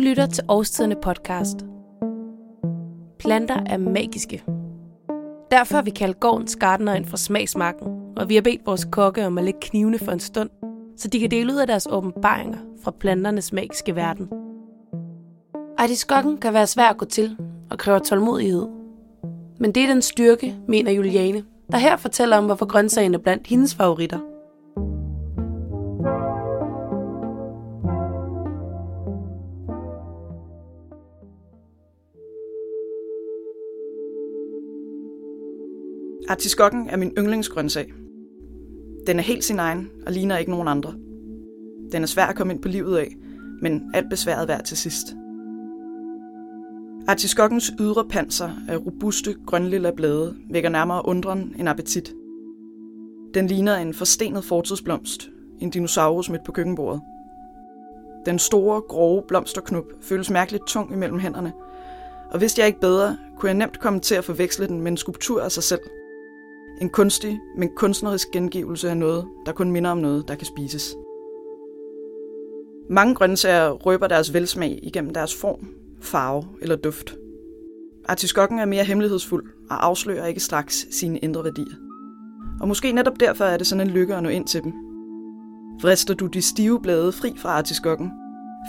lytter til Årstiderne podcast. Planter er magiske. Derfor har vi kaldt gårdens gardener ind fra smagsmarken, og vi har bedt vores kokke om at lægge knivene for en stund, så de kan dele ud af deres åbenbaringer fra planternes magiske verden. Artiskokken kan være svær at gå til og kræver tålmodighed. Men det er den styrke, mener Juliane, der her fortæller om, hvorfor grøntsagen er blandt hendes favoritter. Artiskokken er min yndlingsgrøntsag. Den er helt sin egen og ligner ikke nogen andre. Den er svær at komme ind på livet af, men alt besværet værd til sidst. Artiskokkens ydre panser af robuste grønlilla blade vækker nærmere undren end appetit. Den ligner en forstenet fortidsblomst, en dinosaurus midt på køkkenbordet. Den store, grove blomsterknop føles mærkeligt tung imellem hænderne, og hvis jeg ikke bedre, kunne jeg nemt komme til at forveksle den med en skulptur af sig selv – en kunstig, men kunstnerisk gengivelse af noget, der kun minder om noget, der kan spises. Mange grøntsager røber deres velsmag igennem deres form, farve eller duft. Artiskokken er mere hemmelighedsfuld og afslører ikke straks sine indre værdier. Og måske netop derfor er det sådan en lykke at nå ind til dem. Vrister du de stive blade fri fra artiskokken,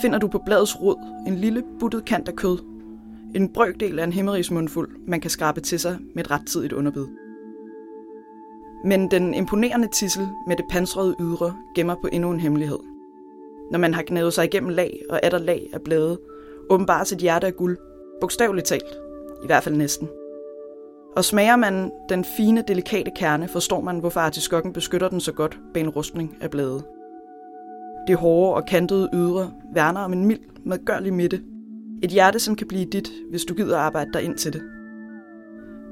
finder du på bladets rod en lille buttet kant af kød. En brøkdel af en himmerigsmundfuld, man kan skrabe til sig med et rettidigt underbid. Men den imponerende tissel med det pansrede ydre gemmer på endnu en hemmelighed. Når man har gnævet sig igennem lag og atter lag af blade, åbenbart sit hjerte af guld, bogstaveligt talt, i hvert fald næsten. Og smager man den fine, delikate kerne, forstår man, hvorfor artiskokken beskytter den så godt bag en rustning af blade. Det hårde og kantede ydre værner om en mild, medgørlig midte. Et hjerte, som kan blive dit, hvis du gider arbejde dig ind til det.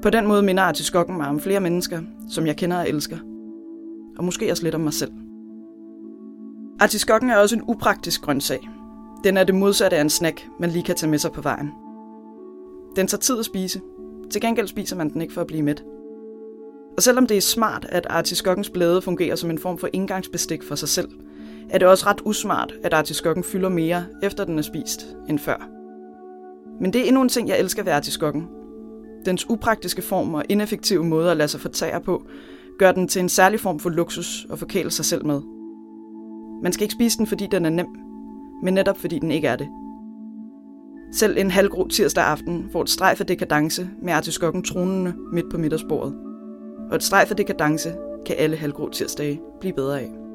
På den måde minder artiskokken mig om flere mennesker, som jeg kender og elsker. Og måske også lidt om mig selv. Artiskokken er også en upraktisk grøntsag. Den er det modsatte af en snack, man lige kan tage med sig på vejen. Den tager tid at spise. Til gengæld spiser man den ikke for at blive mæt. Og selvom det er smart, at artiskokkens blade fungerer som en form for indgangsbestik for sig selv, er det også ret usmart, at artiskokken fylder mere, efter den er spist, end før. Men det er endnu en ting, jeg elsker ved artiskokken, Dens upraktiske form og ineffektive måde at lade sig fortære på, gør den til en særlig form for luksus at forkæle sig selv med. Man skal ikke spise den, fordi den er nem, men netop fordi den ikke er det. Selv en halvgro tirsdag aften får et strejf af dekadence med artiskokken tronende midt på middagsbordet. Og et strejf af dekadence kan alle halvgrå tirsdage blive bedre af.